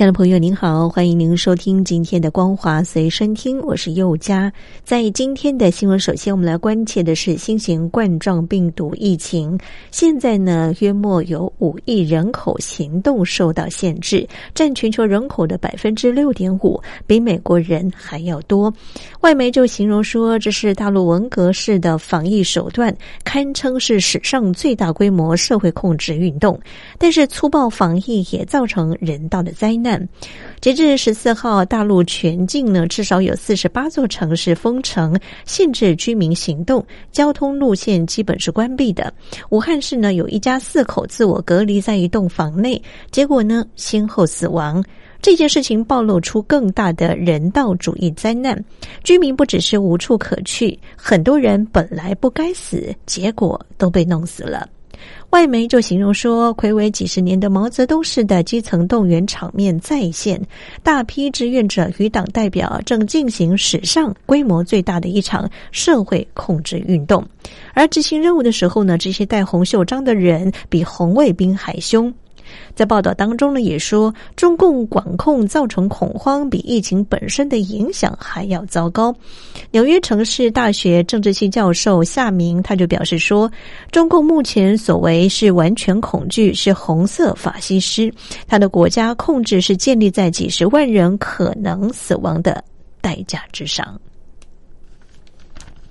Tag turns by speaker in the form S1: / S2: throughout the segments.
S1: 亲爱的朋友，您好，欢迎您收听今天的光华随身听，我是佑佳。在今天的新闻，首先我们来关切的是新型冠状病毒疫情。现在呢，约莫有五亿人口行动受到限制，占全球人口的百分之六点五，比美国人还要多。外媒就形容说，这是大陆文革式的防疫手段，堪称是史上最大规模社会控制运动。但是粗暴防疫也造成人道的灾难。截至十四号，大陆全境呢至少有四十八座城市封城，限制居民行动，交通路线基本是关闭的。武汉市呢有一家四口自我隔离在一栋房内，结果呢先后死亡。这件事情暴露出更大的人道主义灾难，居民不只是无处可去，很多人本来不该死，结果都被弄死了。外媒就形容说，魁伟几十年的毛泽东式的基层动员场面再现，大批志愿者与党代表正进行史上规模最大的一场社会控制运动。而执行任务的时候呢，这些戴红袖章的人比红卫兵还凶。在报道当中呢，也说中共管控造成恐慌，比疫情本身的影响还要糟糕。纽约城市大学政治系教授夏明他就表示说，中共目前所谓是完全恐惧，是红色法西斯，他的国家控制是建立在几十万人可能死亡的代价之上。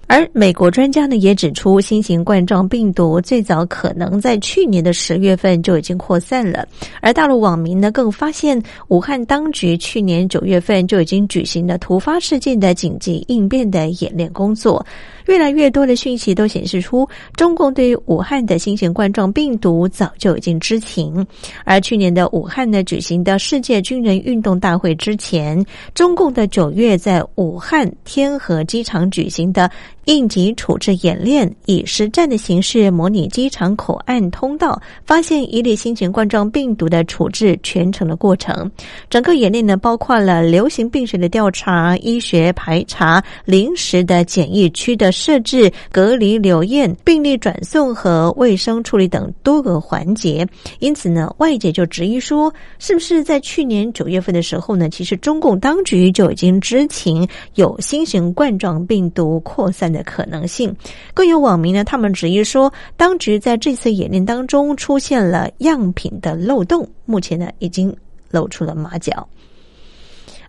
S1: 而美国专家呢也指出，新型冠状病毒最早可能在去年的十月份就已经扩散了。而大陆网民呢更发现，武汉当局去年九月份就已经举行了突发事件的紧急应变的演练工作。越来越多的讯息都显示出，中共对于武汉的新型冠状病毒早就已经知情。而去年的武汉呢举行的世界军人运动大会之前，中共的九月在武汉天河机场举行的。应急处置演练以实战的形式模拟机场口岸通道，发现一例新型冠状病毒的处置全程的过程。整个演练呢，包括了流行病学的调查、医学排查、临时的检疫区的设置、隔离留验、病例转送和卫生处理等多个环节。因此呢，外界就质疑说，是不是在去年九月份的时候呢，其实中共当局就已经知情有新型冠状病毒扩散的。可能性，更有网民呢，他们质疑说，当局在这次演练当中出现了样品的漏洞，目前呢已经露出了马脚。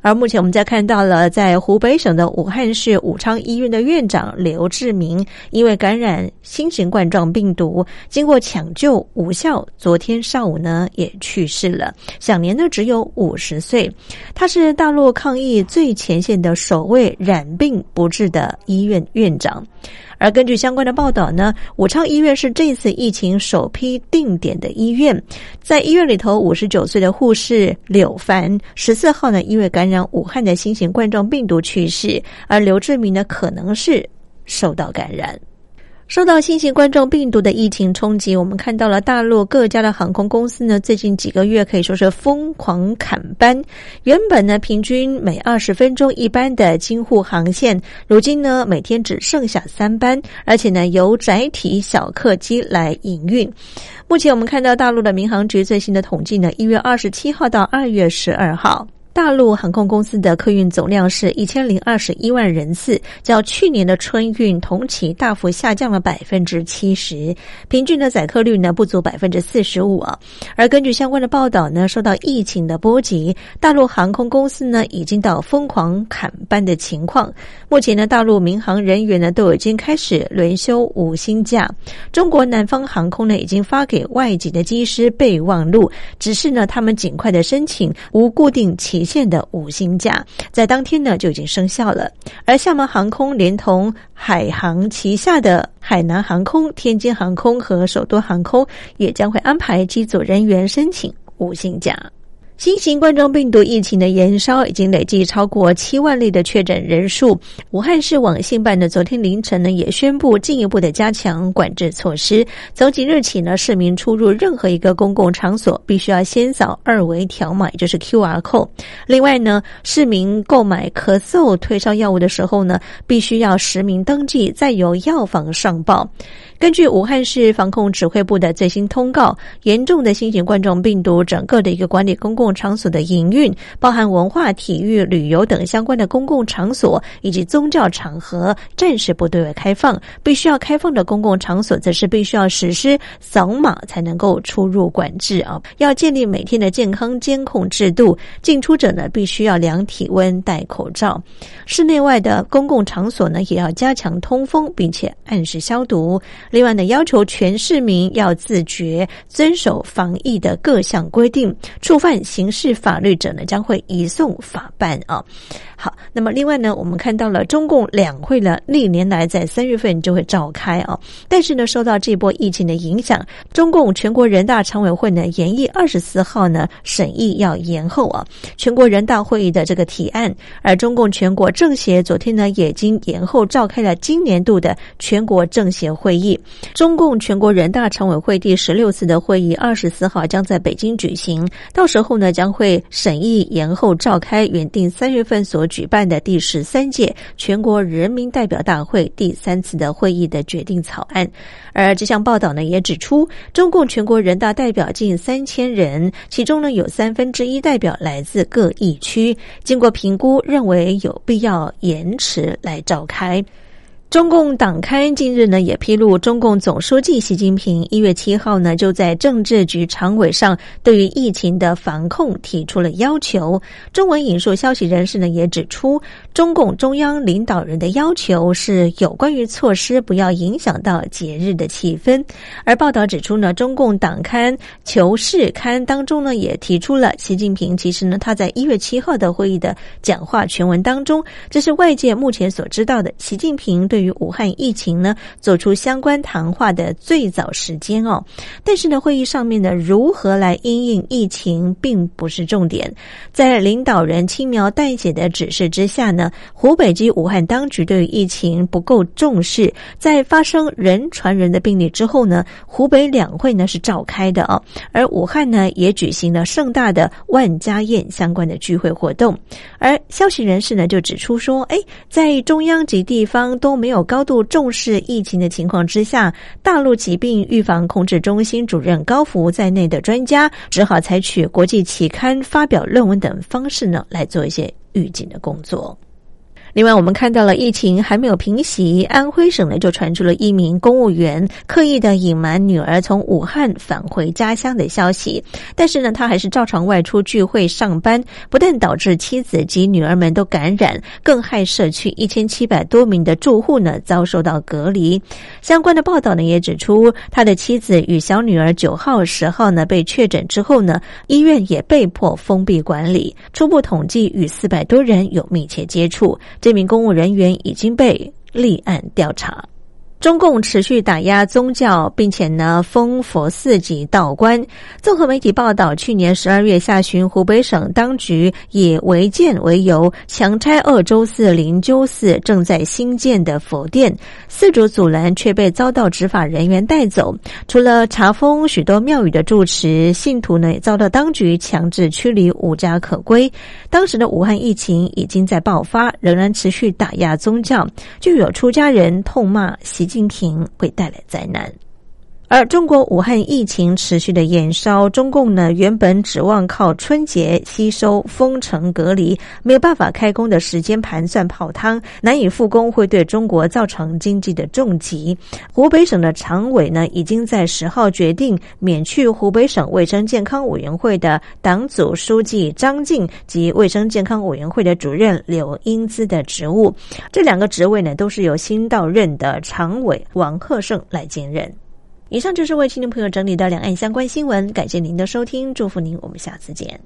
S1: 而目前我们在看到了，在湖北省的武汉市武昌医院的院长刘志明，因为感染新型冠状病毒，经过抢救无效，昨天上午呢也去世了，享年呢只有五十岁。他是大陆抗疫最前线的首位染病不治的医院院长。而根据相关的报道呢，武昌医院是这次疫情首批定点的医院。在医院里头，五十九岁的护士柳凡十四号呢，因为感染武汉的新型冠状病毒去世，而刘志明呢，可能是受到感染。受到新型冠状病毒的疫情冲击，我们看到了大陆各家的航空公司呢，最近几个月可以说是疯狂砍班。原本呢，平均每二十分钟一班的京沪航线，如今呢，每天只剩下三班，而且呢，由载体小客机来营运。目前我们看到大陆的民航局最新的统计呢，一月二十七号到二月十二号。大陆航空公司的客运总量是一千零二十一万人次，较去年的春运同期大幅下降了百分之七十，平均的载客率呢不足百分之四十五。而根据相关的报道呢，受到疫情的波及，大陆航空公司呢已经到疯狂砍班的情况。目前呢，大陆民航人员呢都已经开始轮休五星假。中国南方航空呢已经发给外籍的机师备忘录，指示呢他们尽快的申请无固定。期限的五星假在当天呢就已经生效了，而厦门航空连同海航旗下的海南航空、天津航空和首都航空也将会安排机组人员申请五星假。新型冠状病毒疫情的延烧已经累计超过七万例的确诊人数。武汉市网信办呢，昨天凌晨呢也宣布进一步的加强管制措施。从即日起呢，市民出入任何一个公共场所，必须要先扫二维条码，也就是 Q R code。另外呢，市民购买咳嗽退烧药物的时候呢，必须要实名登记，再由药房上报。根据武汉市防控指挥部的最新通告，严重的新型冠状病毒整个的一个管理公共场所的营运，包含文化、体育、旅游等相关的公共场所以及宗教场合，暂时不对外开放。必须要开放的公共场所，则是必须要实施扫码才能够出入管制啊。要建立每天的健康监控制度，进出者呢必须要量体温、戴口罩。室内外的公共场所呢，也要加强通风，并且按时消毒。另外呢，要求全市民要自觉遵守防疫的各项规定，触犯刑事法律者呢，将会移送法办啊。好，那么另外呢，我们看到了中共两会呢，历年来在三月份就会召开啊，但是呢，受到这波疫情的影响，中共全国人大常委会呢，延议二十四号呢审议要延后啊，全国人大会议的这个提案，而中共全国政协昨天呢，已经延后召开了今年度的全国政协会议。中共全国人大常委会第十六次的会议二十四号将在北京举行，到时候呢，将会审议延后召开原定三月份所。举办的第十三届全国人民代表大会第三次的会议的决定草案，而这项报道呢也指出，中共全国人大代表近三千人，其中呢有三分之一代表来自各疫区，经过评估认为有必要延迟来召开。中共党刊近日呢也披露，中共总书记习近平一月七号呢就在政治局常委上对于疫情的防控提出了要求。中文引述消息人士呢也指出，中共中央领导人的要求是有关于措施不要影响到节日的气氛。而报道指出呢，中共党刊《求是刊》当中呢也提出了，习近平其实呢他在一月七号的会议的讲话全文当中，这是外界目前所知道的，习近平对。对于武汉疫情呢，做出相关谈话的最早时间哦，但是呢，会议上面呢，如何来应应疫情，并不是重点。在领导人轻描淡写的指示之下呢，湖北及武汉当局对于疫情不够重视。在发生人传人的病例之后呢，湖北两会呢是召开的哦，而武汉呢也举行了盛大的万家宴相关的聚会活动。而消息人士呢就指出说，哎，在中央及地方都没。有高度重视疫情的情况之下，大陆疾病预防控制中心主任高福在内的专家只好采取国际期刊发表论文等方式呢，来做一些预警的工作。另外，我们看到了疫情还没有平息，安徽省呢就传出了一名公务员刻意的隐瞒女儿从武汉返回家乡的消息。但是呢，他还是照常外出聚会上班，不但导致妻子及女儿们都感染，更害社区一千七百多名的住户呢遭受到隔离。相关的报道呢也指出，他的妻子与小女儿九号、十号呢被确诊之后呢，医院也被迫封闭管理。初步统计，与四百多人有密切接触。这名公务人员已经被立案调查。中共持续打压宗教，并且呢封佛寺及道观。综合媒体报道，去年十二月下旬，湖北省当局以违建为由，强拆鄂州寺灵鹫寺正在兴建的佛殿，寺主阻拦却被遭到执法人员带走。除了查封许多庙宇的住持，信徒呢遭到当局强制驱离，无家可归。当时的武汉疫情已经在爆发，仍然持续打压宗教，就有出家人痛骂习。金平会带来灾难。而中国武汉疫情持续的延烧，中共呢原本指望靠春节吸收封城隔离，没有办法开工的时间盘算泡汤，难以复工，会对中国造成经济的重击。湖北省的常委呢已经在十号决定免去湖北省卫生健康委员会的党组书记张静及卫生健康委员会的主任柳英姿的职务，这两个职位呢都是由新到任的常委王鹤胜来兼任。以上就是为听众朋友整理的两岸相关新闻，感谢您的收听，祝福您，我们下次见。